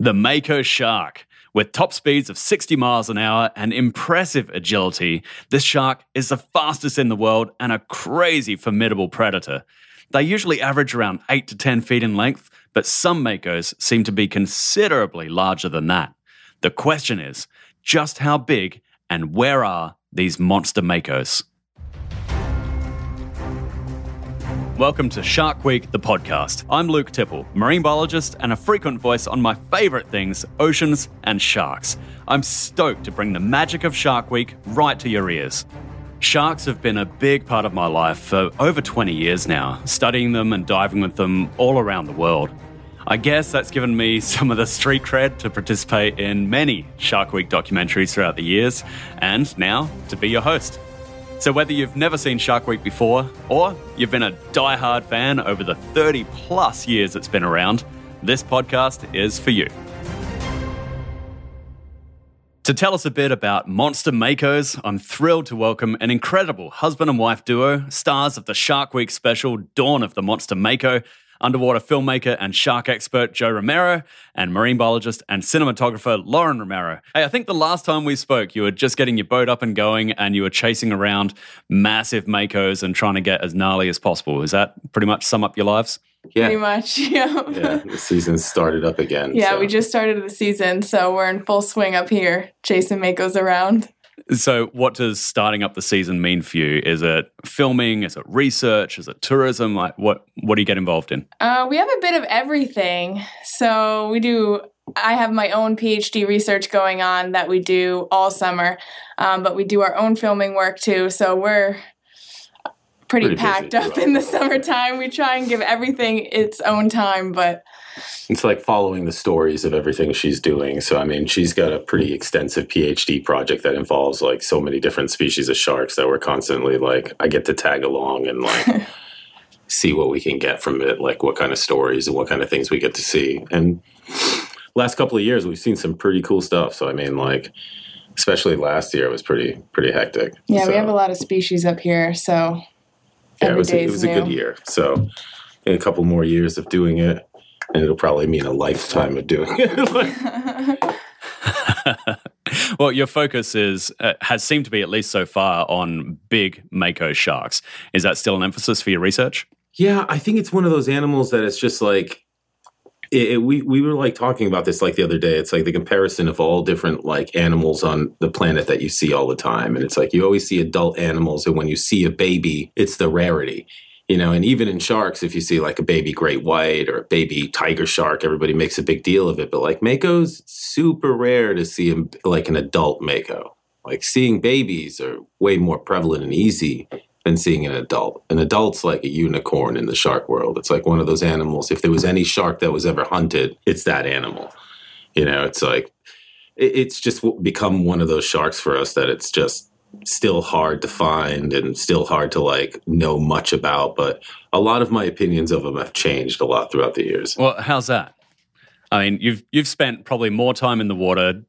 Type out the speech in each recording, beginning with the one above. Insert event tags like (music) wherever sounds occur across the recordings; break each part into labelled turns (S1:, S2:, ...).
S1: The Mako shark. With top speeds of 60 miles an hour and impressive agility, this shark is the fastest in the world and a crazy formidable predator. They usually average around 8 to 10 feet in length, but some Makos seem to be considerably larger than that. The question is just how big and where are these monster Makos? Welcome to Shark Week, the podcast. I'm Luke Tipple, marine biologist and a frequent voice on my favourite things, oceans and sharks. I'm stoked to bring the magic of Shark Week right to your ears. Sharks have been a big part of my life for over 20 years now, studying them and diving with them all around the world. I guess that's given me (laughs) some of the street cred to participate in many Shark Week documentaries throughout the years, and now to be your host. So, whether you've never seen Shark Week before, or you've been a die-hard fan over the 30 plus years it's been around, this podcast is for you. To tell us a bit about Monster Makos, I'm thrilled to welcome an incredible husband and wife duo, stars of the Shark Week special Dawn of the Monster Mako, underwater filmmaker and shark expert Joe Romeiro, and marine biologist and cinematographer Lauren Romeiro. Hey, I think the last time we spoke, you were just getting your boat up and going and you were chasing around massive makos and trying to get as gnarly as possible. Is that pretty much sum up your lives?
S2: Yeah.
S3: Pretty much, (laughs) yeah.
S2: yeah, the season started up again.
S3: yeah,
S2: so.
S3: we just started the season, so we're in full swing up here, chasing Makos around.
S1: So, what does starting up the season mean for you? Is it filming? Is it research? Is it tourism? Like, what what do you get involved in?
S3: Uh, we have a bit of everything. So we do. I have my own PhD research going on that we do all summer, um, but we do our own filming work too. So we're pretty,
S2: Pretty busy
S3: packed up
S2: throughout
S3: in the summertime. We try and give everything its own time, but
S2: It's like following the stories of everything she's doing. So, I mean, she's got a pretty extensive PhD project that involves like so many different species of sharks that we're constantly like, I get to tag along and like (laughs) see what we can get from it, like what kind of stories and what kind of things we get to see. And last couple of years, we've seen some pretty cool stuff. So, I mean, like, especially last year, it was pretty, pretty hectic.
S3: yeah,
S2: So-
S3: we have a lot of species up here. So
S2: yeah, it was, a, it was a good year. So, in a couple more years of doing it, and it'll probably mean a lifetime of doing it. (laughs) (laughs)
S1: Well, your focus is uh, has seemed to be at least so far on big mako sharks. Is that still an emphasis for your research?
S2: yeah, I think it's one of those animals that it's just like. It, it- we we were like talking about this like the other day. It's like the comparison of all different like animals on the planet that you see all the time, and it's like you always see adult animals, and when you see a baby, it's the rarity. You know and even in sharks if you see like a baby great white or a baby tiger shark everybody makes a big deal of it. But like mako's super rare to see him like an adult mako. Like seeing babies are way more prevalent and easy than seeing an adult. An adult's like a unicorn in the shark world. It's like one of those animals if there was any shark that was ever hunted it's that animal. You know it's like it's just become one of those sharks for us that it's just still hard to find and still hard to like know much about but a lot of my opinions of them have changed a lot throughout the years
S1: Well, how's that? I mean, you've you've spent probably more time in the water,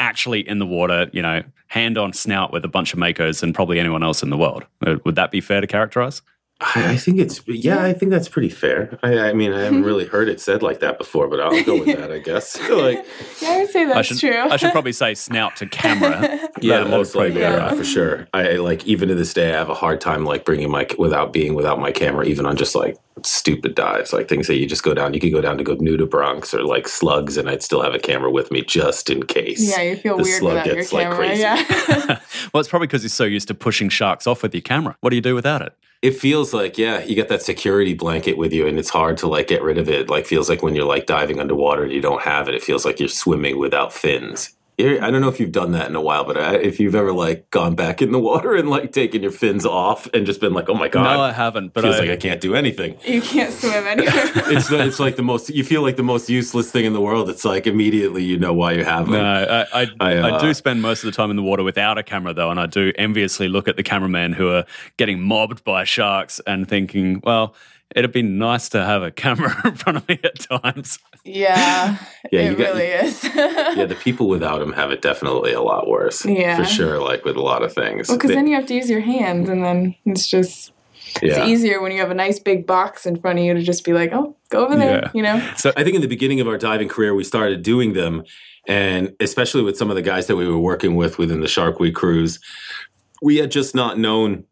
S1: actually in the water, you know, hand on snout with a bunch of makos than probably anyone else in the world. Uh, Would that be fair to characterize?
S2: I, I think it's yeah i think that's pretty fair I, I mean i haven't (laughs) really heard it said like that before but i'll go with that i guess (laughs) like
S3: yeah, I would say that's
S1: I should
S3: true.
S1: I should probably say snout to camera. (laughs)
S2: yeah
S1: That
S2: most
S1: probably
S2: likely yeah,
S1: right.
S2: for sure I I, like even to this day i have a hard time like bringing my without being without my camera even on just like stupid dives like things that you just go down you could go down to go nudibranchs or like slugs and i'd still have a camera with me just in case
S3: yeah, you feel
S2: the
S3: weird
S2: slug
S3: without your
S2: gets, like,
S3: camera.
S2: crazy.
S3: yeah.
S1: well, it's probably because you're so used to pushing sharks off with your camera. What do you do without it?
S2: It feels like yeah you get that security blanket with you and it's hard to like get rid of it. Like feels like when you're like diving underwater and you don't have it it feels like you're swimming without fins i don't know if you've done that in a while but I, if you've ever like gone back in the water and like taken your fins off and just been like oh my god
S1: no, I haven't. But
S2: feels
S1: I,
S2: like i can't do anything
S3: you can't swim anywhere. (laughs)
S2: it's the, it's like the most you feel like the most useless thing in the world it's like immediately you know why you have
S1: no,
S2: them
S1: I, I,
S2: I,
S1: I,
S2: uh,
S1: do spend most of the time in the water without a camera, though, and I do enviously look at the cameramen who are getting mobbed by sharks and thinking, well, it'd be nice to have a camera (laughs) in front of me at times.
S3: yeah,
S2: Yeah,
S3: it
S2: you got-
S3: really is. (laughs)
S2: yeah the people without them have it definitely a lot worse
S3: Yeah.
S2: for sure like with a lot of things
S3: Well, because then you have to use your hands, and then it's just
S2: Yeah.
S3: It's easier when you have a nice big box in front of you to just be like, oh, go over there,
S1: Yeah.
S3: you know?
S1: So
S2: I think in the beginning of our diving career, we started doing them, and especially with some of the guys that we were working with within the Shark Week cruise, we had just not known.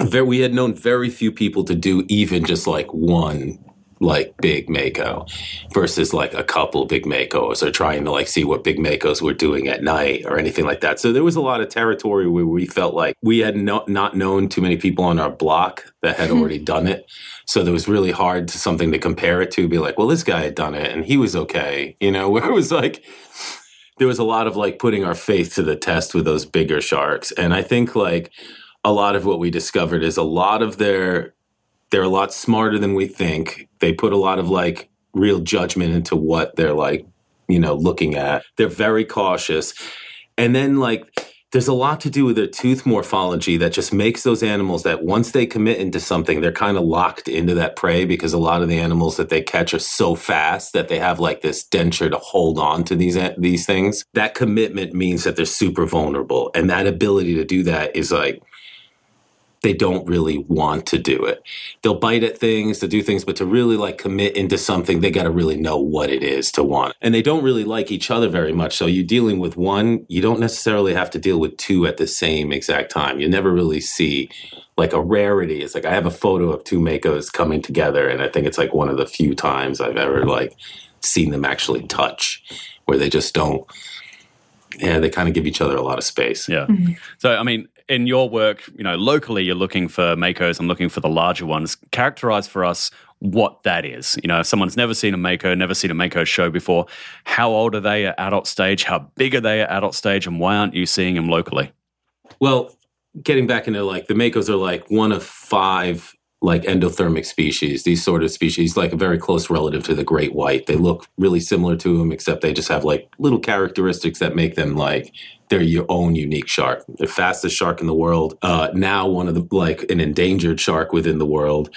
S2: Very, we had known very few people to do even just like one like big mako versus like a couple big makos or trying to like see what big makos were doing at night or anything like that. So there was a lot of territory where we felt like we had no, not known too many people on our block that had mm-hmm. already done it. So there was really hard to something to compare it to, be like, well, this guy had done it and he was okay, you know, (laughs) where it was like there was a lot of like putting our faith to the test with those bigger sharks. And I think like a lot of what we discovered is a lot of their they're a lot smarter than we think. They put a lot of like real judgment into what they're like, you know, looking at. They're very cautious. And then like there's a lot to do with their tooth morphology that just makes those animals that once they commit into something, they're kind of locked into that prey because a lot of the animals that they catch are so fast that they have like this denture to hold on to these these things. That commitment means that they're super vulnerable, and that ability to do that is like they don't really want to do it. They'll bite at things, to do things, but to really like commit into something, they got to really know what it is to want. And they don't really like each other very much. So you're dealing with one, you don't necessarily have to deal with two at the same exact time. You never really see like a rarity. It's like I have a photo of two Makos coming together, and I think it's like one of the few times I've ever like seen them actually touch where they just don't yeah, they kind of give each other a lot of space.
S1: Yeah. Mm-hmm. So, I mean, in your work, you know, locally, you're looking for Makos and looking for the larger ones. Characterize for us what that is. You know, if someone's never seen a Mako, never seen a Mako show before, how old are they at adult stage? How big are they at adult stage? And why aren't you seeing them locally?
S2: Well, getting back into like the Makos are like one of five like endothermic species. These sort of species, like a very close relative to the great white. They look really similar to them, except they just have like little characteristics that make them like they're your own unique shark. The fastest shark in the world. Uh, now one of the like an endangered shark within the world,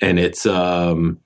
S2: and it's um.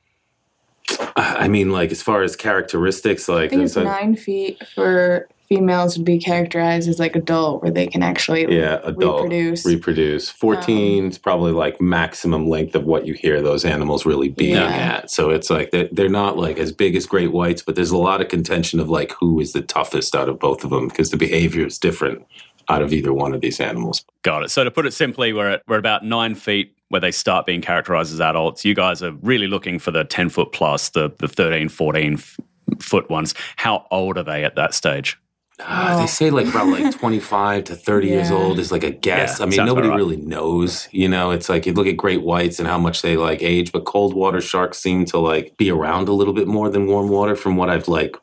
S2: I mean, like as far as characteristics, like
S3: I think it's nine feet for females would be characterized as like adult, where they can actually
S2: yeah, adult
S3: reproduce.
S2: reproduce. 14 um, is probably like maximum length of what you hear those animals really being
S3: Yeah.
S2: at. So it's like they're, they're not like as big as great whites, but there's a lot of contention of like who is the toughest out of both of them because the behavior is different out of either one of these animals.
S1: Got it. So, to put it simply, we're at, we're about nine feet where they start being characterized as adults. You guys are really looking for the 10 foot plus, the, the 13, 14 f- foot ones. How old are they at that stage?
S2: Ah,
S3: Oh.
S2: they say like about like (laughs) 25 to 30 years old is like a guess.
S1: Yeah,
S2: I mean, nobody
S1: right.
S2: really knows. You know, it's like you look at great whites and how much they like age, but cold water sharks seem to like be around a little bit more than warm water from what I've like.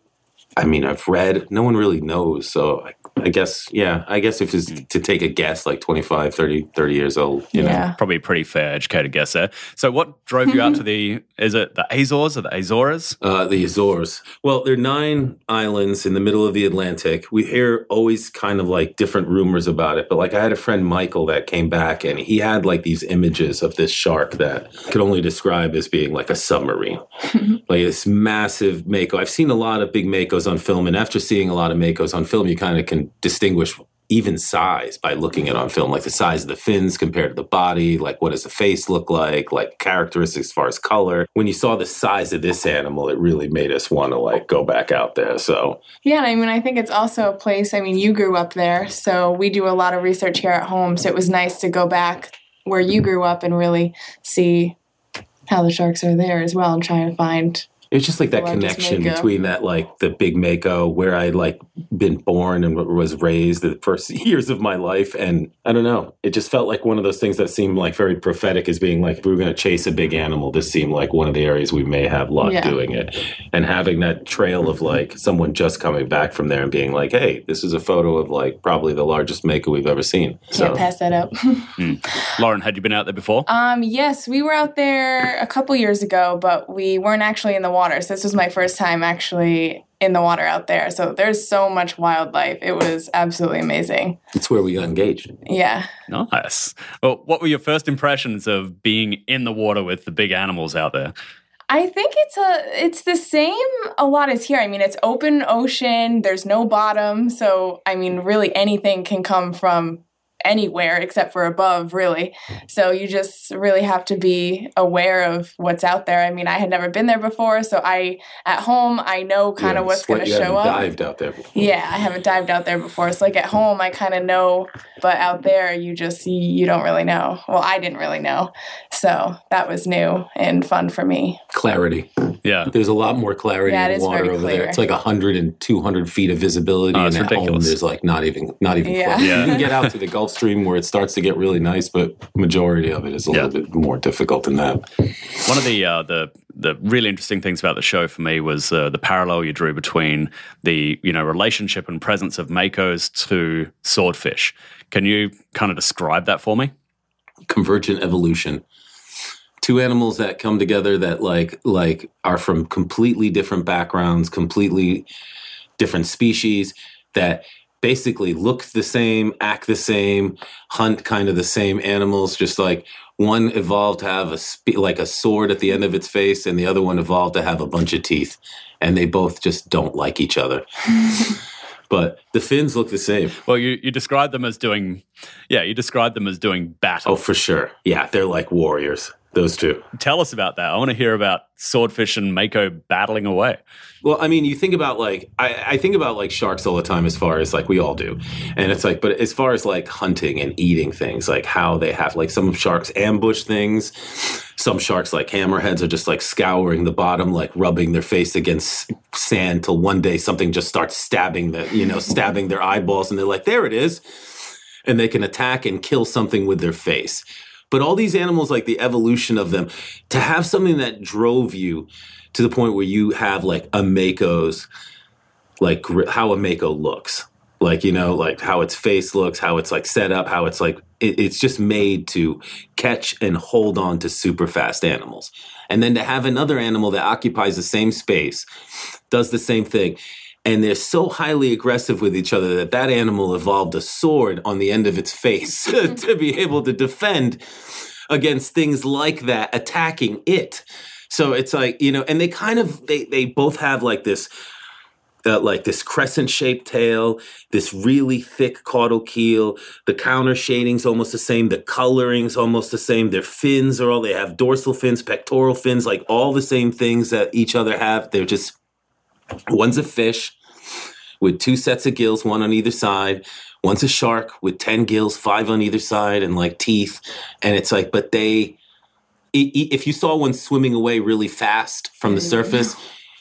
S2: I mean, I've read. No one really knows. So I, I guess, yeah, I guess if it's to take a guess, like 25, 30, 30 years old, you know.
S3: yeah.
S1: Probably a pretty fair educated guess there. So, what drove you out (laughs) to the, is it the Azores or the Azores?
S2: Uh, the Azores. Well, there are nine islands in the middle of the Atlantic. We hear always kind of like different rumors about it, but like I had a friend Michael that came back and he had like these images of this shark that could only describe as being like a submarine, (laughs) like this massive mako. I've seen a lot of big makos on film, and after seeing a lot of makos on film, you kind of can distinguish even size by looking at on film, like the size of the fins compared to the body, like what does the face look like, like characteristics as far as color. When you saw the size of this animal, it really made us want to like go back out there. So
S3: Yeah, I mean, I think it's also a place. I mean, you grew up there, so we do a lot of research here at home. So it was nice to go back where you grew up and really see how the sharks are there as well, and try and find.
S2: It was just like that
S3: Well,
S2: connection
S3: Mako.
S2: between that like the big Mako where I like been born and was raised the first (laughs) years of my life and I don't know it just felt like one of those things that seemed like very prophetic as being like if we were going to chase a big animal this seemed like one of the areas we may have luck
S3: Yeah.
S2: doing it and having that trail of like someone just coming back from there and being like hey this is a photo of like probably the largest Mako we've ever seen
S3: Can't
S2: so
S3: pass that up. (laughs)
S1: Lauren, had you been out there before?
S3: um, yes, we were out there a couple years ago, but we weren't actually in the water. So this was my first time actually in the water out there. So there's so much wildlife. It was absolutely amazing.
S2: it's where we got engaged
S3: Yeah.
S1: Nice. Well, what were your first impressions of being in the water with the big animals out there?
S3: I think it's a it's the same a lot as here. I mean, it's open ocean, there's no bottom, so I mean, really anything can come from anywhere except for above, really. So you just really have to be aware of what's out there. I mean, I had never been there before, so I at home I know kind of what's going to show up.
S2: Dived out there. Before.
S3: Yeah, I haven't dived out there before. So like at home I kind of know, but out there you just you don't really know. Well, I didn't really know. So that was new and fun for me.
S2: Clarity.
S1: Yeah.
S2: There's a lot more clarity
S3: Yeah,
S2: in the water
S3: very
S2: over there. It's like 100 and 200 feet of visibility.
S1: Oh, it's
S2: and at home,
S1: ridiculous.
S2: there's like not even not even
S3: Yeah.
S2: close.
S1: Yeah.
S2: You can get out to the Gulf Stream where it starts to get really nice, but majority of it is a
S1: Yeah.
S2: little bit more difficult than that.
S1: One of the uh, the the really interesting things about the show for me was uh, the parallel you drew between the you know relationship and presence of makos to swordfish. Can you kind of describe that for me?
S2: Convergent evolution. Two animals that come together that like like are from completely different backgrounds, completely different species that basically look the same, act the same, hunt kind of the same animals. Just like one evolved to have a spe- like a sword at the end of its face, and the other one evolved to have a bunch of teeth, and they both just don't like each other. (laughs) but the fins look the same.
S1: Well, you you described them as doing, yeah, you describe them as doing battle.
S2: Oh, for sure. Yeah, they're like warriors. Those two.
S1: Tell us about that. I want to hear about swordfish and mako battling away.
S2: Well, I mean, you think about like I, I think about like sharks all the time, as far as like we all do, and it's like, but as far as like hunting and eating things, like how they have like some sharks ambush things, some sharks like hammerheads are just like scouring the bottom, like rubbing their face against sand till one day something just starts stabbing the you know stabbing their eyeballs, and they're like, there it is, and they can attack and kill something with their face. But all these animals, like the evolution of them, to have something that drove you to the point where you have like a Mako's, like how a Mako looks, like you know, like how its face looks, how it's like set up, how it's like it, it's just made to catch and hold on to super fast animals, and then to have another animal that occupies the same space, does the same thing. And they're so highly aggressive with each other that that animal evolved a sword on the end of its face (laughs) to be able to defend against things like that attacking it. So it's like, you know, and they kind of they they both have like this uh, like this crescent shaped tail, this really thick caudal keel. The counter shading's almost the same. The coloring's almost the same. Their fins are all they have dorsal fins, pectoral fins, like all the same things that each other have. They're just one's a fish with two sets of gills, one on either side. One's a shark with 10 gills, five on either side, and like teeth. And it's like, but they, i- i- if you saw one swimming away really fast from the mm-hmm. surface,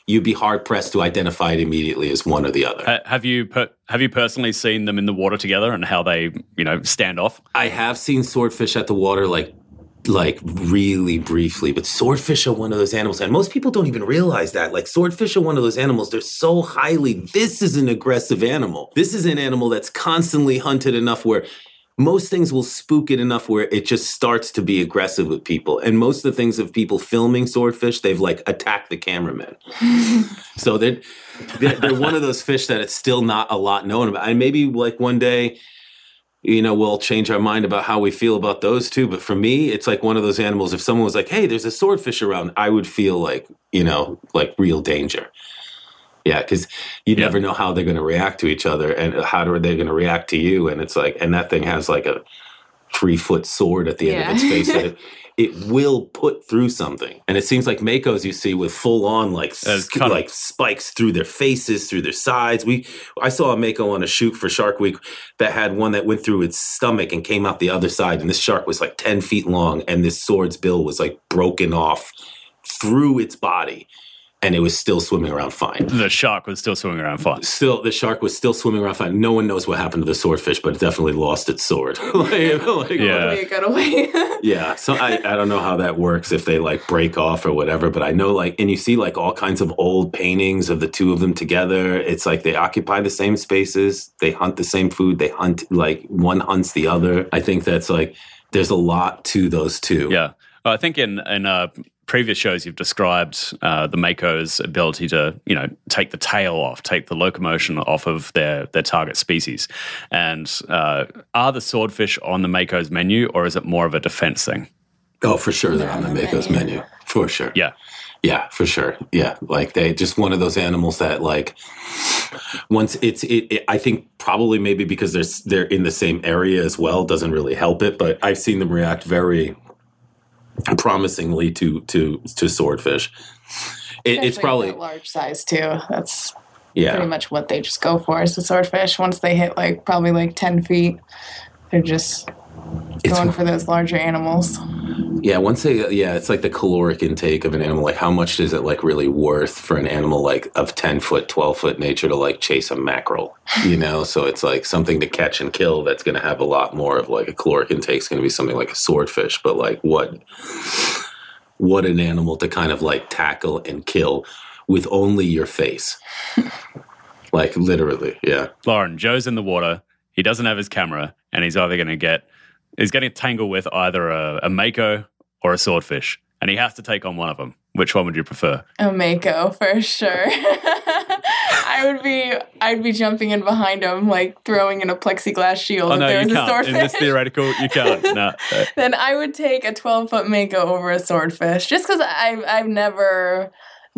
S2: you'd be hard pressed to identify it immediately as one or the other.
S1: Ha- Have you per- have you personally seen them in the water together and how they you know stand off?
S2: I have seen swordfish at the water like like really briefly, but swordfish are one of those animals, and most people don't even realize that. Like swordfish are one of those animals. They're so highly. This is an aggressive animal. This is an animal that's constantly hunted enough where most things will spook it enough where it just starts to be aggressive with people. And most of the things of people filming swordfish, they've like attacked the cameraman. (laughs) so they're, they're they're one of those fish that it's still not a lot known about. And maybe like one day you know, we'll change our mind about how we feel about those two. But for me, it's like one of those animals. If someone was like, hey, there's a swordfish around, I would feel like, you know, like real danger. Yeah, because you
S1: Yeah.
S2: never know how they're going to react to each other and how are they going to react to you. And it's like, and that thing has like a three foot sword at the end
S3: Yeah.
S2: of its face that it, (laughs) it will put through something. And it seems like Makos you see with full on like
S1: As
S2: sk-
S1: kind of-
S2: like spikes through their faces, through their sides. We I saw a Mako on a shoot for Shark Week that had one that went through its stomach and came out the other side. And this shark was like 10 feet long, and this sword's bill was like broken off through its body, and it was still swimming around fine.
S1: The shark was still swimming around fine.
S2: Still, the shark was still swimming around fine. No one knows what happened to the swordfish, but it definitely lost its sword. (laughs) Like- (laughs) like-
S1: Yeah.
S3: It got away. (laughs)
S2: yeah, so I, I don't know how that works if they like break off or whatever, but I know like, and you see like all kinds of old paintings of the two of them together. It's like they occupy the same spaces, they hunt the same food, they hunt like one hunts the other. I think that's like, there's a lot to those two.
S1: Yeah, Well, I think in in uh, previous shows you've described uh, the Mako's ability to you know take the tail off, take the locomotion off of their their target species. And uh, are the swordfish on the Mako's menu, or is it more of a defense thing?
S2: Oh, for sure, they're on the Mako's
S3: menu.
S2: menu. For sure.
S1: Yeah,
S2: Yeah, for sure. Yeah, like they just one of those animals that like once it's it, it, i think probably maybe because they're they're in the same area as well doesn't really help it but i've seen them react very promisingly to to to swordfish it, it's probably
S3: large size too. That's
S2: yeah, pretty
S3: much what they just go for is the swordfish. Once they hit like probably like ten feet, they're just
S2: it's
S3: going for those larger animals.
S2: yeah once they yeah it's like the caloric intake of an animal like how much is it like really worth for an animal like of 10 foot 12 foot nature to like chase a mackerel you know so it's like something to catch and kill that's going to have a lot more of like a caloric intake is going to be something like a swordfish but like what what an animal to kind of like tackle and kill with only your face like literally yeah
S1: Lauren, Joe's in the water. He doesn't have his camera, and he's either going to get he's going to tangle with either a, a mako or a swordfish, and he has to take on one of them. Which one would you prefer?
S3: A mako for sure. (laughs) I would be I'd be jumping in behind him, like throwing in a plexiglass shield
S1: Oh
S3: if
S1: no,
S3: there
S1: you
S3: was a
S1: can't. In this theoretical, you can't. (laughs) No.
S3: Then I would take a 12 foot mako over a swordfish just because I've, I've never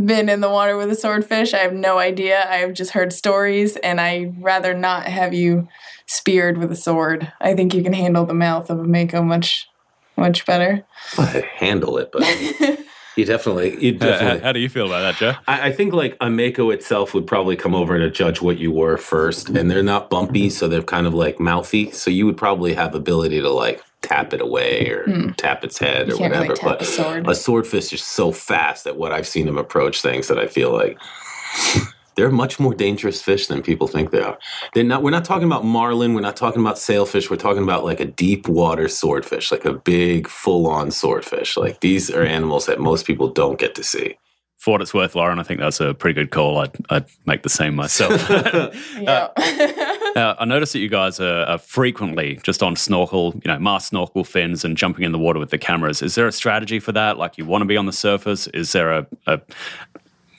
S3: been in the water with a swordfish. I have no idea. I've just heard stories, and I'd rather not have you speared with a sword. I think you can handle the mouth of a mako much, much better.
S2: I (laughs) handle it but (laughs) you definitely you definitely
S1: how, how do you feel about that, Joe?
S2: I, I think like a Mako itself would probably come over to judge what you were first, and they're not bumpy, so they're kind of like mouthy. So you would probably have ability to like tap it away or tap its head or.
S3: You can't
S2: whatever.
S3: really
S2: but
S3: a sword.
S2: a swordfish is so fast that what I've seen them approach things that I feel like they're much more dangerous fish than people think they are. They're not. We're not talking about marlin. We're not talking about sailfish. We're talking about like a deep water swordfish, like a big full on swordfish. Like these are animals that most people don't get to see.
S1: For what it's worth, Lauren, I think that's a pretty good call. I'd, I'd make the same myself. (laughs)
S3: yeah.
S1: Uh, Uh, I notice that you guys are, are frequently just on snorkel, you know, mask snorkel fins and jumping in the water with the cameras. Is there a strategy for that? Like you want to be on the surface? Is there a, a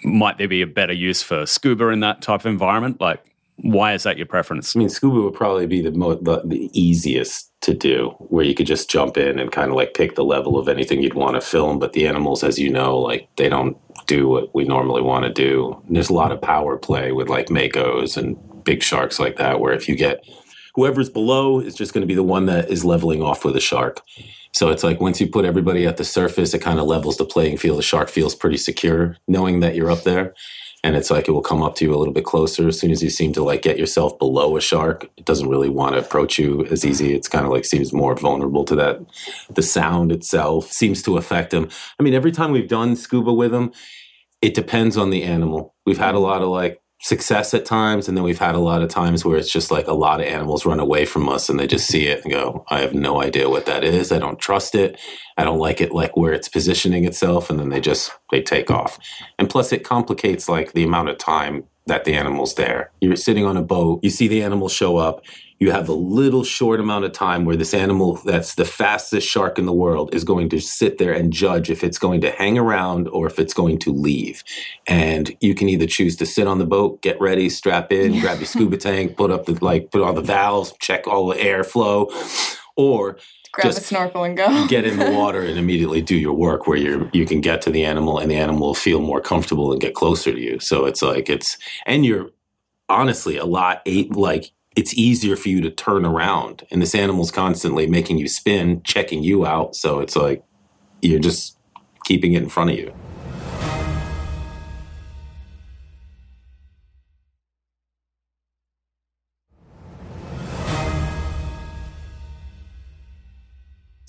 S1: might there be a better use for scuba in that type of environment? Like, why is that your preference?
S2: I mean, scuba would probably be the, mo- the the easiest to do, where you could just jump in and kind of like pick the level of anything you'd want to film. But the animals, as you know, like they don't do what we normally want to do. And there's a lot of power play with like makos and big sharks like that, where if you get whoever's below is just going to be the one that is leveling off with a shark. So it's like once you put everybody at the surface, it kind of levels the playing field. The shark feels pretty secure knowing that you're up there. And it's like it will come up to you a little bit closer as soon as you seem to like get yourself below a shark. It doesn't really want to approach you as easy. It's kind of like seems more vulnerable to that. The sound itself seems to affect them. I mean, every time we've done scuba with them, it depends on the animal. We've had a lot of like success at times, and then we've had a lot of times where it's just like a lot of animals run away from us and they just see it and go, I have no idea what that is. I don't trust it. I don't like it like where it's positioning itself, and then they just they take off. And plus it complicates like the amount of time that the animal's there. You're sitting on a boat, you see the animal show up, you have a little short amount of time where this animal that's the fastest shark in the world is going to sit there and judge if it's going to hang around or if it's going to leave. And you can either choose to sit on the boat, get ready, strap in, grab your scuba tank, put up the like put on the valves, check all the airflow, or
S3: Grab
S2: just
S3: a snorkel and go.
S2: get in the (laughs) water and immediately do your work where you're you can get to the animal and the animal will feel more comfortable and get closer to you. So it's like it's and you're honestly a lot eight like it's easier for you to turn around. And this animal's constantly making you spin checking you out. So it's like you're just keeping it in front of you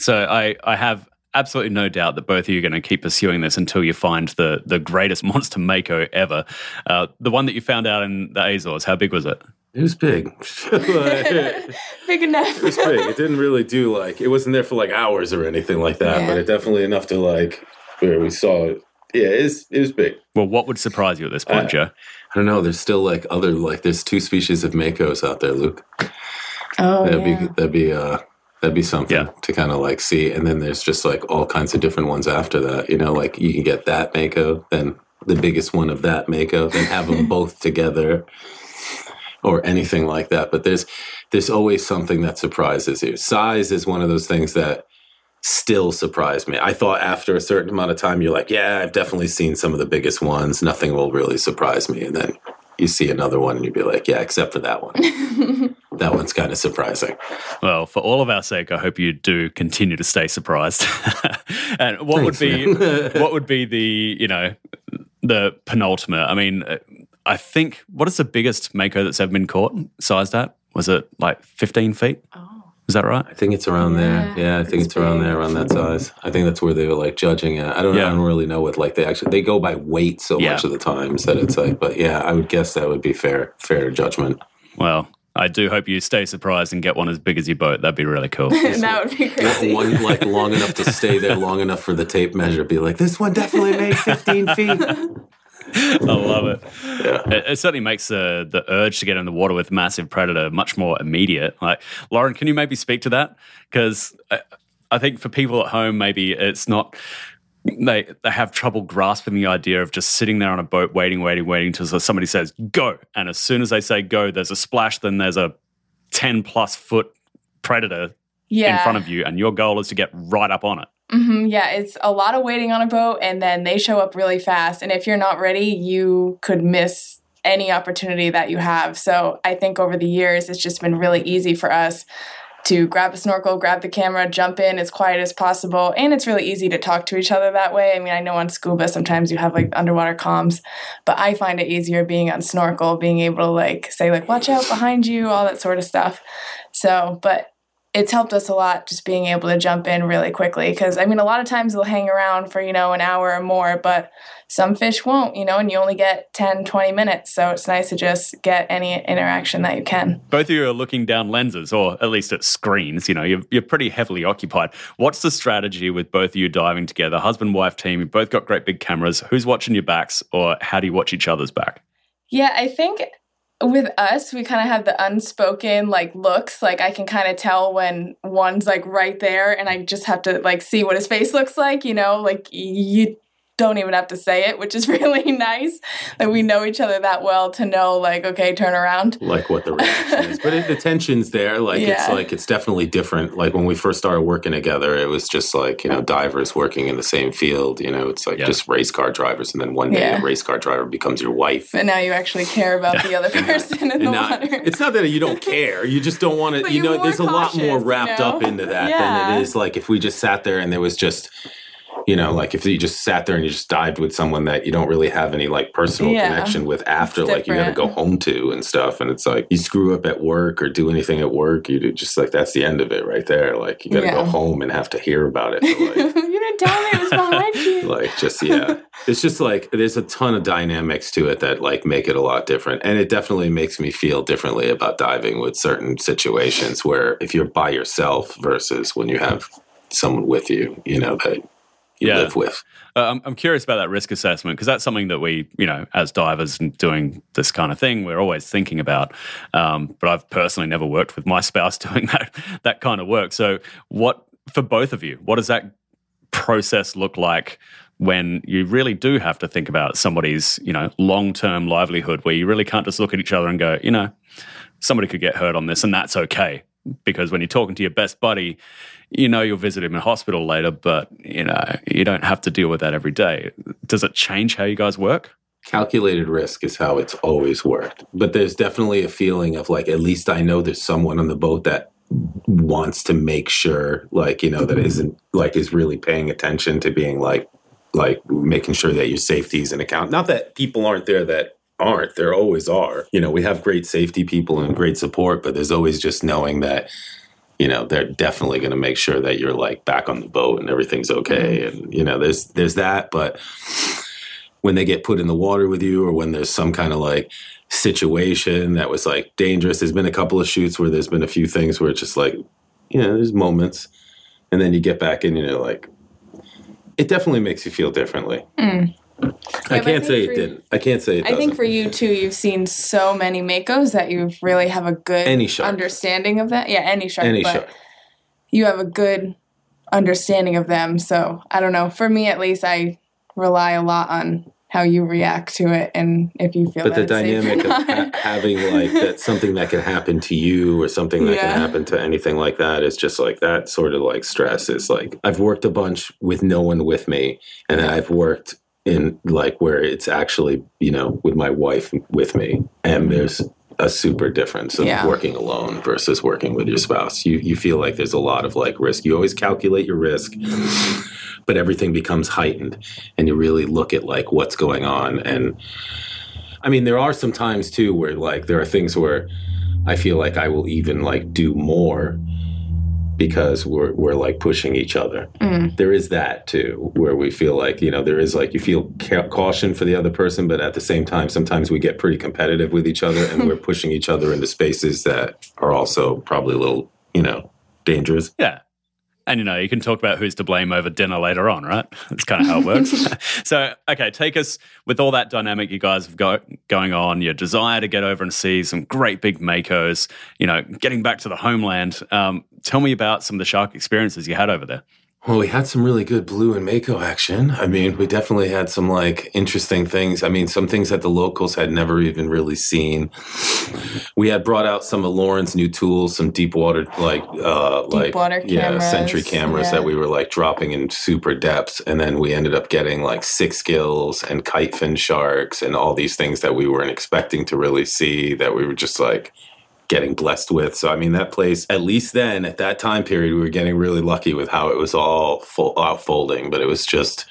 S1: So I, I have absolutely no doubt that both of you are going to keep pursuing this until you find the the greatest (laughs) monster mako ever. Uh, the one that you found out in the Azores, how big was it?
S2: it was big (laughs) it (laughs)
S3: Big enough.
S2: It was big it didn't really do like it wasn't there for like hours or anything like that
S3: Yeah.
S2: but it definitely enough to like where we saw it yeah it was, it was big
S1: Well, what would surprise you at this point,
S2: Uh,
S1: Joe?
S2: I don't know. There's still like other like there's two species of makos out there, Luke.
S3: Oh,
S2: That'd
S3: yeah.
S2: be that'd be uh that'd be something
S1: Yeah.
S2: to kind of like see. And then there's just like all kinds of different ones after that. You know, like you can get that mako, then the biggest one of that mako, then have them (laughs) both together, or anything like that. But there's there's always something that surprises you. Size is one of those things that still surprise me. I thought after a certain amount of time, you're like, yeah, I've definitely seen some of the biggest ones. Nothing will really surprise me. And then you see another one and you'd be like, yeah, except for that one. (laughs) that one's kind of surprising.
S1: Well, for all of our sake, I hope you do continue to stay surprised. (laughs) and what
S2: Thanks,
S1: would be (laughs) what would be the you know the penultimate? I mean, uh, I think what is the biggest mako that's ever been caught sized at? Was it like fifteen feet?
S3: oh.
S1: Is that right?
S2: I think it's around there.
S3: Yeah,
S2: Yeah, I think
S3: it's
S2: it's around there, around that size. I think that's where they were like judging it. I don't.
S1: Yeah.
S2: I don't really know what like they actually they go by weight so
S1: Yeah.
S2: much of the times that it's like. But yeah, I would guess that would be fair fair judgment.
S1: Well, I do hope you stay surprised and get one as big as your boat. That'd be really cool. (laughs)
S3: that would be crazy.
S2: One like long enough to stay there long enough for the tape measure. Be like, this one definitely made fifteen feet. (laughs)
S1: I love it.
S2: Yeah.
S1: It, it certainly makes the the urge to get in the water with massive predator much more immediate. Like Lauren, can you maybe speak to that? Because I, uh, I think for people at home, maybe it's not. They they have trouble grasping the idea of just sitting there on a boat, waiting, waiting, waiting until somebody says go, and as soon as they say go, there's a splash. Then there's a ten plus foot predator
S3: yeah.
S1: in front of you, and your goal is to get right up on it.
S3: hmm yeah, it's a lot of waiting on a boat, and then they show up really fast. And if you're not ready, you could miss any opportunity that you have. So I think over the years, it's just been really easy for us to grab a snorkel, grab the camera, jump in as quiet as possible. And it's really easy to talk to each other that way. I mean, I know on scuba sometimes you have like underwater comms, but I find it easier being on snorkel, being able to like say, like, watch out behind you, all that sort of stuff. So, but it's helped us a lot just being able to jump in really quickly because I mean a lot of times they'll hang around for you know an hour or more but some fish won't you know and you only get 10 20 minutes. So it's nice to just get any interaction that you can.
S1: Both of you are looking down lenses or at least at screens you know you're, you're pretty heavily occupied. What's the strategy with both of you diving together? Husband wife team you both got great big cameras. Who's watching your backs or how do you watch each other's back?
S3: Yeah I think with us we kind of have the unspoken like looks. Like i can kind of tell when one's like right there and i just have to like see what his face looks like you know? Like you don't even have to say it which is (laughs) really nice that we know each other that well to know like okay turn around
S2: like what the reaction is. But it, the tension's there. Like it's like it's definitely different. Like when we first started working together, it was just like you know divers working in the same field. You know, it's like
S1: Yeah.
S2: just race car drivers, and then one day
S3: Yeah.
S2: a race car driver becomes your wife.
S3: but now you actually care about the other (laughs) person in the
S2: not,
S3: water
S2: it's not that you don't care. You just don't want to. You know,
S3: more
S2: there's a lot more
S3: cautious, you
S2: wrapped
S3: know?
S2: up into that
S3: Yeah.
S2: than it is like if we just sat there and there was just. You know, like if you just sat there and you just dived with someone that you don't really have any like personal
S3: Yeah.
S2: connection with after,
S3: It's
S2: like you got to go home to and stuff, and it's like you screw up at work or do anything at work, you do just like that's the end of it right there. Like you got to go home and have to hear about it. For, like, (laughs)
S3: you didn't tell me it was behind you (laughs)
S2: like just yeah it's just like there's a ton of dynamics to it that like make it a lot different and it definitely makes me feel differently about diving with certain situations where if you're by yourself versus when you have someone with you you know that
S1: Yeah.
S2: live with
S1: Uh, I'm, I'm curious about that risk assessment because that's something that we, you know, as divers and doing this kind of thing, we're always thinking about. Um, but I've personally never worked with my (laughs) spouse doing that that kind of work. So, what for both of you? What does that process look like when you really do have to think about somebody's, you know, long term livelihood, where you really can't just look at each other and go, you know, somebody could get hurt on this, and that's okay. Because when you're talking to your best buddy, you know you'll visit him in hospital later, but you know you don't have to deal with that every day. Does it change how you guys work?
S2: calculated risk is how it's always worked but there's definitely a feeling of like at least i know there's someone on the boat that wants to make sure like you know that isn't like is really paying attention to being like like making sure that your safety is in account not that people aren't there that aren't there always are. You know we have great safety people and great support but there's always just knowing that you know they're definitely going to make sure that you're like back on the boat and everything's okay. And you know there's there's that but when they get put in the water with you or when there's some kind of like situation that was like dangerous there's been a couple of shoots where there's been a few things where it's just like you know there's moments. And then you get back in and you're like it definitely makes you feel differently.
S3: Mm.
S2: I
S3: Yeah,
S2: can't
S3: think
S2: say it didn't i can't say it
S3: I think
S2: doesn't.
S3: for you too, you've seen so many makos that you really have a good
S2: Any shark.
S3: understanding of that. Yeah, any shark.
S2: any
S3: but
S2: shark
S3: you have a good understanding of them. So I don't know. For me, at least, I rely a lot on how you react to it and if you feel.
S2: but the
S3: that it's safe or
S2: dynamic of ha- (laughs) having like that something that can happen to you or something that
S3: Yeah.
S2: can happen to anything like that is just like that sort of like stress is like i've worked a bunch with no one with me and then i've worked in like where it's actually you know with my wife with me, and mm-hmm. there's a super difference of
S3: Yeah.
S2: working alone versus working with your spouse. You you feel like there's a lot of like risk. You always calculate your risk, (laughs) but everything becomes heightened, and you really look at like what's going on. And I mean, there are some times too where like there are things where I feel like I will even like do more because we're we're like pushing each other.
S3: Mm.
S2: There is that too, where we feel like you know there is like you feel ca- caution for the other person, but at the same time, sometimes we get pretty competitive with each other, and we're (laughs) pushing each other into spaces that are also probably a little you know dangerous.
S1: Yeah. And you know, you can talk about who's to blame over dinner later on, right? (laughs) That's kind of how it works. (laughs) so, okay, take us with all that dynamic you guys have got going on, your desire to get over and see some great big makos, you know, getting back to the homeland. Um, tell me about some of the shark experiences you had over there.
S2: Well, we had some really good blue and mako action. I mean, we definitely had some like interesting things. I mean, some things that the locals had never even really seen. We had brought out some of Lauren's new tools, some deep water like uh like
S3: water
S2: yeah,
S3: cameras,
S2: sentry cameras
S3: yeah.
S2: that we were like dropping in super depths and then we ended up getting like six gills and kite fin sharks and all these things that we weren't expecting to really see that we were just like getting blessed with. So I mean, that place at least then at that time period, we were getting really lucky with how it was all full, outfolding. But it was just,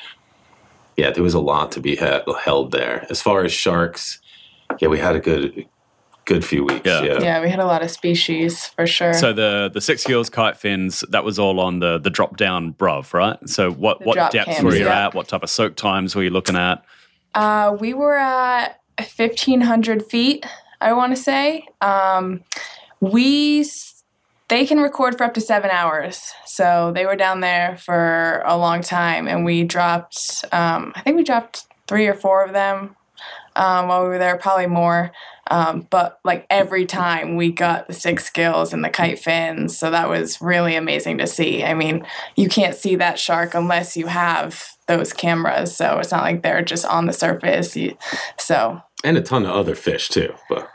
S2: yeah, there was a lot to be had, held there. As far as sharks, yeah, we had a good, good few weeks.
S1: Yeah.
S2: Yeah,
S3: Yeah, we had a lot of species for sure.
S1: So the the six gills, kite fins, that was all on the the drop down bruv, right? So what
S3: The
S1: what
S3: drop
S1: depths
S3: cams,
S1: were you
S3: yeah.
S1: at? What type of soak times were you looking at?
S3: Uh, we were at 1,500 feet, I want to say. Um, we, they can record for up to seven hours. So they were down there for a long time, and we dropped, um, I think we dropped three or four of them um, while we were there, probably more. Um, but like every time we got the six gills and the kite fins. So that was really amazing to see. I mean, you can't see that shark unless you have those cameras. So it's not like they're just on the surface. You, so
S2: and a ton of other fish too. But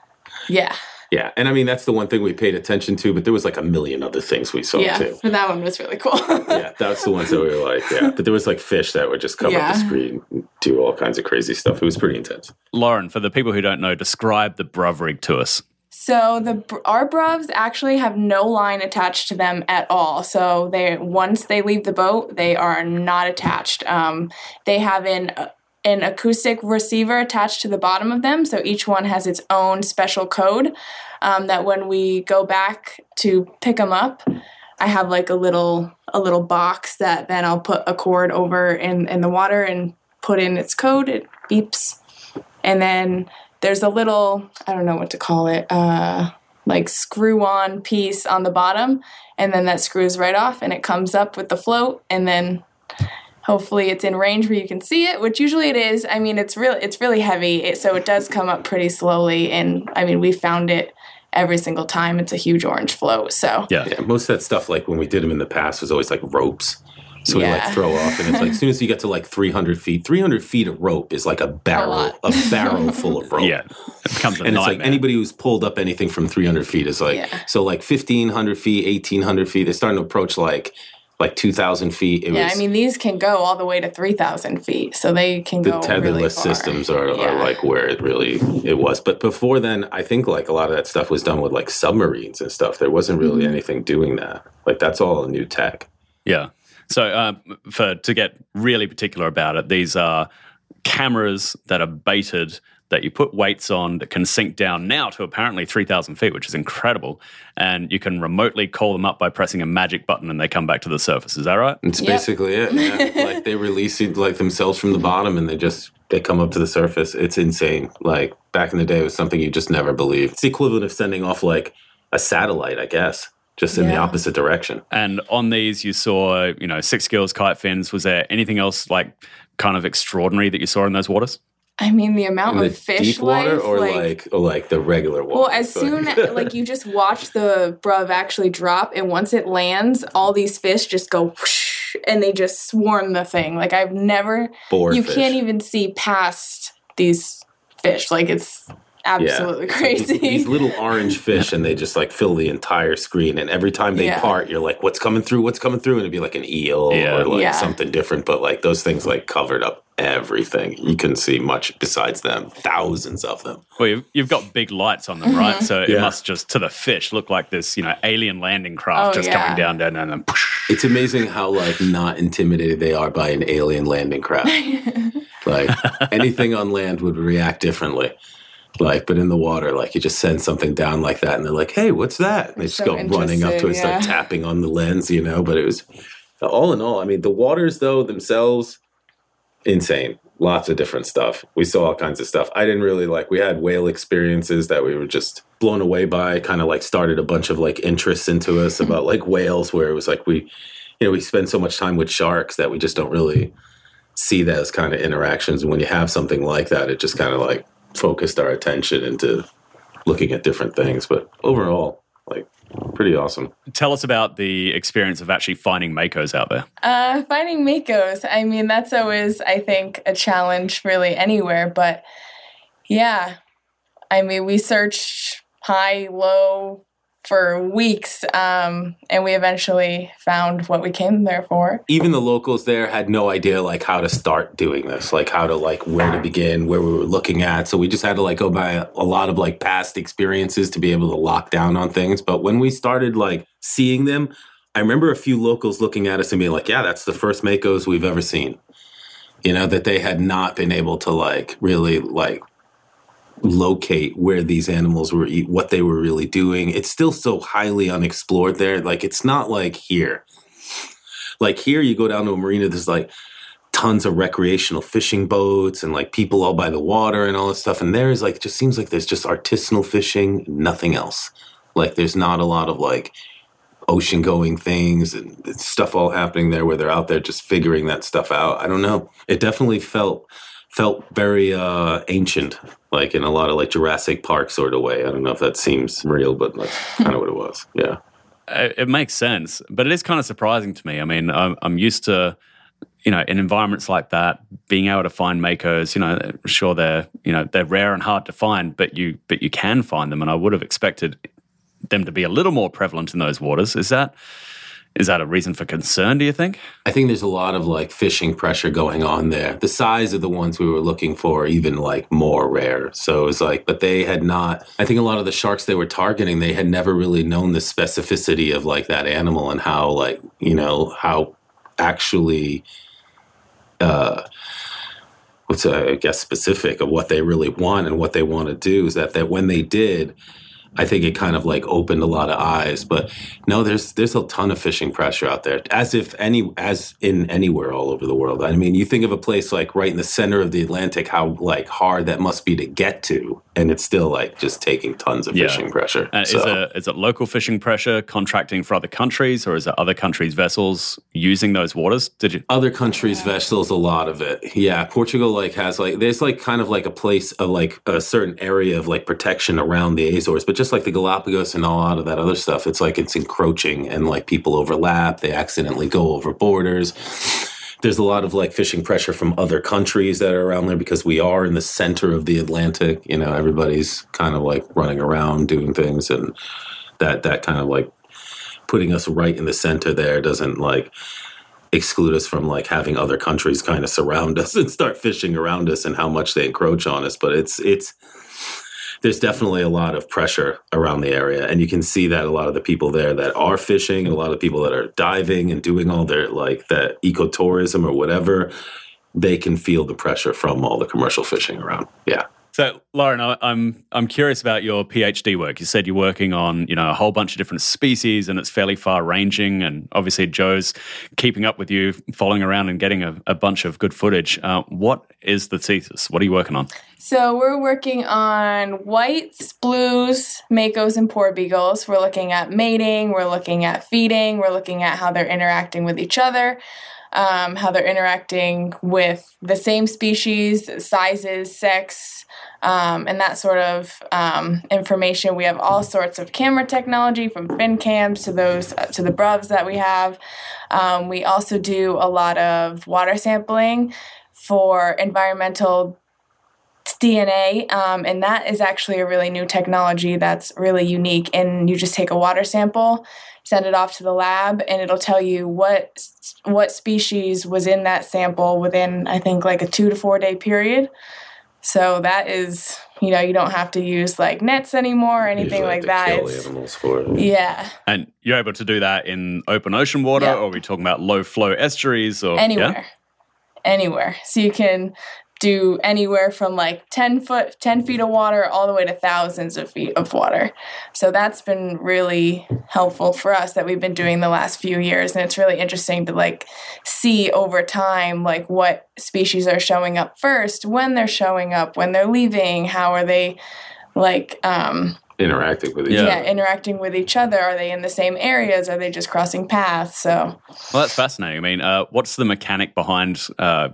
S3: yeah,
S2: yeah, and I mean that's the one thing we paid attention to. But there was like a million other things we saw
S3: yeah.
S2: too.
S3: But that one was really cool. (laughs)
S2: yeah, that's the ones that we were like, yeah. But there was like fish that would just come up
S3: Yeah.
S2: the screen, do all kinds of crazy stuff. It was pretty intense.
S1: Lauren, for the people who don't know, describe the bruv rig to us.
S3: So the our bruvs actually have no line attached to them at all. So they once they leave the boat, they are not attached. Um, they have an an acoustic receiver attached to the bottom of them. So each one has its own special code. Um, that when we go back to pick them up, I have like a little a little box that then I'll put a cord over in in the water and put in its code. It beeps, and then there's a little I don't know what to call it, uh, like screw on piece on the bottom, and then that screws right off, and it comes up with the float, and then hopefully it's in range where you can see it, which usually it is. I mean, it's really it's really heavy, it, so it does come up pretty slowly, and I mean we found it every single time. It's a huge orange float, so
S1: Yeah.
S2: Yeah, most of that stuff, like when we did them in the past, was always like ropes. So we like throw off, and it's like (laughs) as soon as you get to like 300 feet, 300 feet of rope is like a barrel,
S3: lot.
S2: a, barrel full of (laughs) rope.
S1: Yeah. It becomes a
S2: And it's
S1: nightmare.
S2: like anybody who's pulled up anything from 300 feet is like,
S3: Yeah.
S2: so like 1500 feet, 1800 feet, they're starting to approach like like 2000 feet. It
S3: yeah.
S2: was,
S3: I mean these can go all the way to three thousand feet, so they can
S2: the
S3: go
S2: tetherless
S3: really far.
S2: systems are,
S3: Yeah.
S2: are like where it really it was but before then i think like a lot of that stuff was done with like submarines and stuff there wasn't really
S3: Mm-hmm.
S2: anything doing that like that's all new tech
S1: Yeah. So, um, for to get really particular about it, these are cameras that are baited that you put weights on that can sink down now to apparently 3,000 feet, which is incredible. And you can remotely call them up by pressing a magic button and they come back to the surface. Is that right?
S2: it's
S3: Yep.
S2: basically it yeah. (laughs) like they release it like themselves from the bottom and they just they come up to the surface it's insane like back in the day it was something you just never believed it's the equivalent of sending off like a satellite i guess just in the opposite direction
S1: And on these, you saw, you know, six gills, kite fins. Was there anything else like kind of extraordinary that you saw in those waters?
S3: I mean the amount
S2: in the
S3: of fish
S2: deep water
S3: life,
S2: or like, or like the regular water
S3: Well, as
S2: So,
S3: soon (laughs) like you just watch the bruv actually drop, and once it lands, all these fish just go whoosh, and they just swarm the thing. Like I've never,
S2: boar
S3: you
S2: fish.
S3: can't even see past these fish. Like it's absolutely
S2: Yeah.
S3: crazy.
S2: These, these little (laughs) orange fish, and they just like fill the entire screen. And every time they
S3: Yeah.
S2: part, you're like, "What's coming through? What's coming through?" And it'd be like an eel
S1: Yeah.
S2: or like
S3: Yeah.
S2: something different. But like those things, like covered up everything. You couldn't see much besides them. Thousands of them.
S1: Well, you've, you've got big lights on them, right? Mm-hmm. So it
S2: Yeah.
S1: must just to the fish look like this, you know, alien landing craft
S3: Oh,
S1: just
S3: yeah.
S1: coming down, down, down, and
S2: It's amazing how like not intimidated they are by an alien landing craft. (laughs) like anything on land would react differently. Like, but in the water, like you just send something down like that, and they're like, "Hey, what's that?" And they just
S3: so
S2: go running up to it, and start tapping on the lens, you know. But it was all in all. I mean, the waters though themselves, insane. Lots of different stuff. We saw all kinds of stuff. I didn't really like. We had whale experiences that we were just blown away by. Kind of like started a bunch of like interests into us hmm. about like whales, where it was like we, you know, we spend so much time with sharks that we just don't really see those kind of interactions. And when you have something like that, it just kind of like focused our attention into looking at different things. But overall, like pretty awesome.
S1: tell us about the experience of actually finding makos out there.
S3: Uh, finding makos. I mean, that's always, I think, a challenge really anywhere. But yeah, I mean, we searched high, low for weeks, um, and we eventually found what we came there for.
S2: Even the locals there had no idea like how to start doing this, like how to like where to begin, where we were looking at. So we just had to like go by a lot of like past experiences to be able to lock down on things. But when we started like seeing them, I remember a few locals looking at us and being like, "Yeah, that's the first makos we've ever seen." You know that they had not been able to like really like locate where these animals were eat what they were really doing. It's still so highly unexplored there. Like it's not like here. Like here you go down to a marina there's like tons of recreational fishing boats and like people all by the water and all this stuff. And there's like it just seems like there's just artisanal fishing nothing else. Like there's not a lot of like ocean going things and stuff all happening there where they're out there just figuring that stuff out. I don't know. It definitely felt felt very uh ancient like in a lot of like jurassic park sort of way i don't know if that seems real but that's kind of what it was yeah
S1: It, it makes sense, but it is kind of surprising to me. I mean, I'm, I'm used to, you know, in environments like that, being able to find makos. You know, sure they're you know they're rare and hard to find, but you but you can find them, and I would have expected them to be a little more prevalent in those waters. Is that is that a reason for concern? Do you think?
S2: I think there's a lot of like fishing pressure going on there. The size of the ones we were looking for, even like more rare. So it was like, but they had not, I think a lot of the sharks they were targeting, they had never really known the specificity of like that animal and how like, you know, how actually, uh, what's I guess specific of what they really want and what they want to do is that, that when they did, I think it kind of like opened a lot of eyes. But no, there's there's a ton of fishing pressure out there, as if any as in anywhere all over the world. I mean, you think of a place like right in the center of the Atlantic, how like hard that must be to get to, and it's still like just taking tons of
S1: Yeah.
S2: fishing pressure.
S1: And
S2: So-
S1: is it is it local fishing pressure contracting for other countries, or is it other countries' vessels using those waters? Did you?
S2: other countries vessels a lot of it yeah portugal like has like there's like kind of like a place of like a certain area of like protection around the azores but just like the galapagos and a lot of that other stuff it's like it's encroaching and like people overlap they accidentally go over borders there's a lot of like fishing pressure from other countries that are around there because we are in the center of the atlantic you know everybody's kind of like running around doing things and that that kind of like putting us right in the center there doesn't like exclude us from like having other countries kind of surround (laughs) us and start fishing around us and how much they encroach on us but it's it's there's definitely a lot of pressure around the area and you can see that a lot of the people there that are fishing a lot of people that are diving and doing all their like that ecotourism or whatever they can feel the pressure from all the commercial fishing around. Yeah
S1: So, Lauren, I- I'm I'm curious about your PhD work. You said you're working on you know a whole bunch of different species, and it's fairly far ranging. And obviously, Joe's keeping up with you, following around and getting a, a bunch of good footage. Uh, what is the thesis? What are you working on?
S3: So we're working on whites, blues, makos, and porbeagles. We're looking at mating. We're looking at feeding. We're looking at how they're interacting with each other, um, how they're interacting with the same species, sizes, sex, um, and that sort of um, information. We have all sorts of camera technology, from fin cams to those uh, to the bruvs that we have. Um, we also do a lot of water sampling for environmental DNA, um, and that is actually a really new technology that's really unique. And you just take a water sample, send it off to the lab, and it'll tell you what what species was in that sample within, I think, like a two to four day period. So that is, you know, you don't have to use like nets anymore or anything like that.
S2: Kill
S3: It's-
S2: animals for it.
S3: yeah,
S1: And you're able to do that in open ocean water,
S3: Yeah.
S1: or are we talking about low flow estuaries or
S3: anywhere,
S1: Yeah?
S3: anywhere. So you can do anywhere from like 10 foot 10 feet of water all the way to thousands of feet of water. So that's been really helpful for us that we've been doing the last few years. And it's really interesting to like see over time like what species are showing up first when they're showing up when they're leaving how are they like um
S2: Interacting with each
S1: Yeah.
S3: yeah, interacting with each other. Are they in the same areas? Are they just crossing paths? So
S1: Well, that's fascinating. I mean, uh, what's the mechanic behind uh,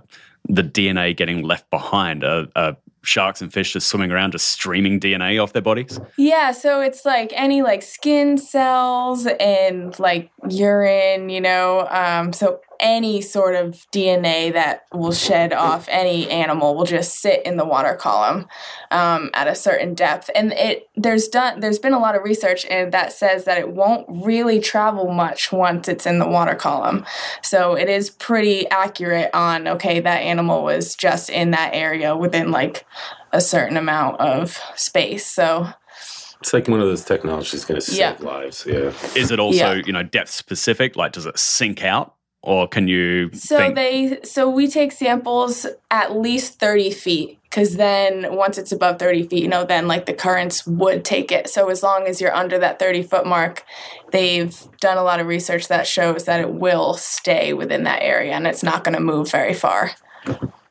S1: the DNA getting left behind? Are, are sharks and fish just swimming around, just streaming DNA off their bodies?
S3: Yeah, so it's like any like skin cells and like urine, you know, um, so any sort of DNA that will shed off any animal will just sit in the water column um, at a certain depth, and it there's done there's been a lot of research and that says that it won't really travel much once it's in the water column, so it is pretty accurate on okay that animal was just in that area within like a certain amount of space, so.
S2: It's like one of those technologies going to save
S3: Yeah.
S2: lives. Yeah.
S1: Is it also,
S3: Yeah.
S1: you know, depth specific? Like, does it sink out? Or can you
S3: So
S1: think,
S3: they so we take samples at least 30 feet because then once it's above 30 feet, you know, then like the currents would take it. So as long as you're under that 30 foot mark, they've done a lot of research that shows that it will stay within that area and it's not going to move very far.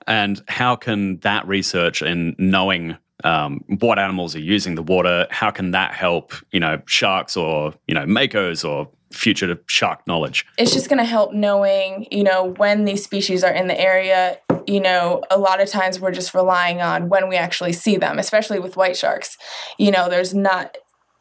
S1: and how can that research and knowing um, what animals are using the water, how can that help, you know, sharks or, you know, makos or future shark knowledge?
S3: it's just going to help knowing, you know, when these species are in the area. You know, a lot of times we're just relying on when we actually see them, especially with white sharks. You know, there's not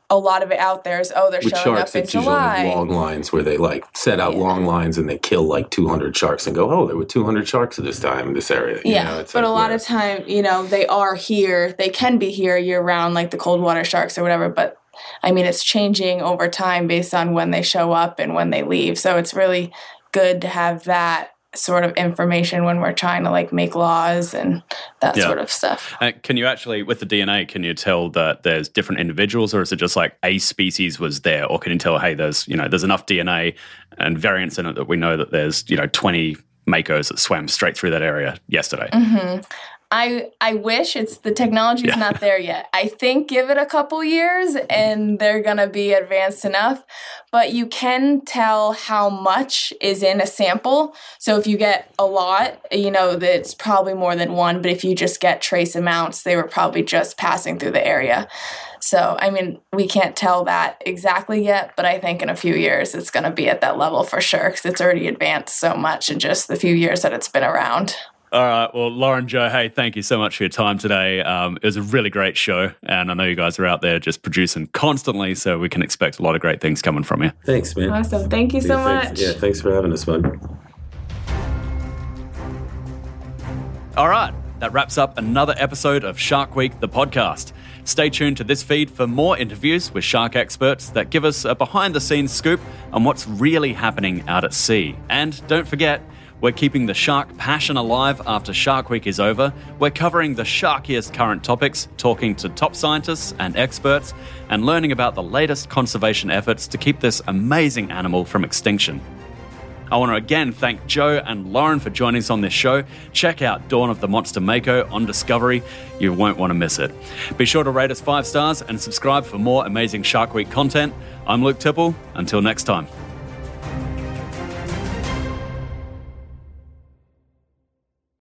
S3: a lot of it out there. Is oh, they're
S2: With
S3: showing
S2: sharks,
S3: up in
S2: it's usually
S3: July.
S2: long lines where they like set out long lines and they kill like 200 sharks and go, oh, there were 200 sharks at this time in this area. You
S3: yeah,
S2: know, it's
S3: but
S2: like
S3: a lot of time, you know, they are here. They can be here year round, like the cold water sharks or whatever. But I mean, it's changing over time based on when they show up and when they leave. So it's really good to have that sort of information when we're trying to like make laws and that
S1: Yeah.
S3: sort of stuff.
S1: Uh, can you actually, with the DNA, can you tell that there's different individuals, or is it just like a species was there, or can you tell, hey, there's you know there's enough DNA and variants in it that we know that there's you know 20 makos that swam straight through that area yesterday?
S3: Mm-hmm. I I wish it's the technology's
S1: Yeah.
S3: not there yet. I think give it a couple years and they're gonna be advanced enough. But you can tell how much is in a sample. So if you get a lot, you know that's probably more than one. But if you just get trace amounts, they were probably just passing through the area. So I mean, we can't tell that exactly yet, but I think in a few years it's gonna be at that level for sure because it's already advanced so much in just the few years that it's been around.
S1: All right. Well, Lauren, Joe, hey, thank you so much for your time today. Um, it was a really great show, and I know you guys are out there just producing constantly, so we can expect a lot of great things coming from you.
S2: Thanks, man.
S3: Awesome. Thank you so
S2: Yeah, thanks-
S3: much.
S2: Yeah, thanks for having us, bud.
S1: All right, that wraps up another episode of Shark Week, the podcast. Stay tuned to this feed for more interviews with shark experts that give us a behind the scenes scoop on what's really happening out at sea. And don't forget, we're keeping the shark passion alive after Shark Week is over. We're covering the sharkiest current topics, talking to top scientists and experts, and learning about the latest conservation efforts to keep this amazing animal from extinction. I want to again thank Joe and Lauren for joining us on this show. Check out Dawn of the Monster Mako on Discovery. You won't want to miss it. Be sure to rate us five stars and subscribe for more amazing Shark Week content. I'm Luke Tipple. Until next time.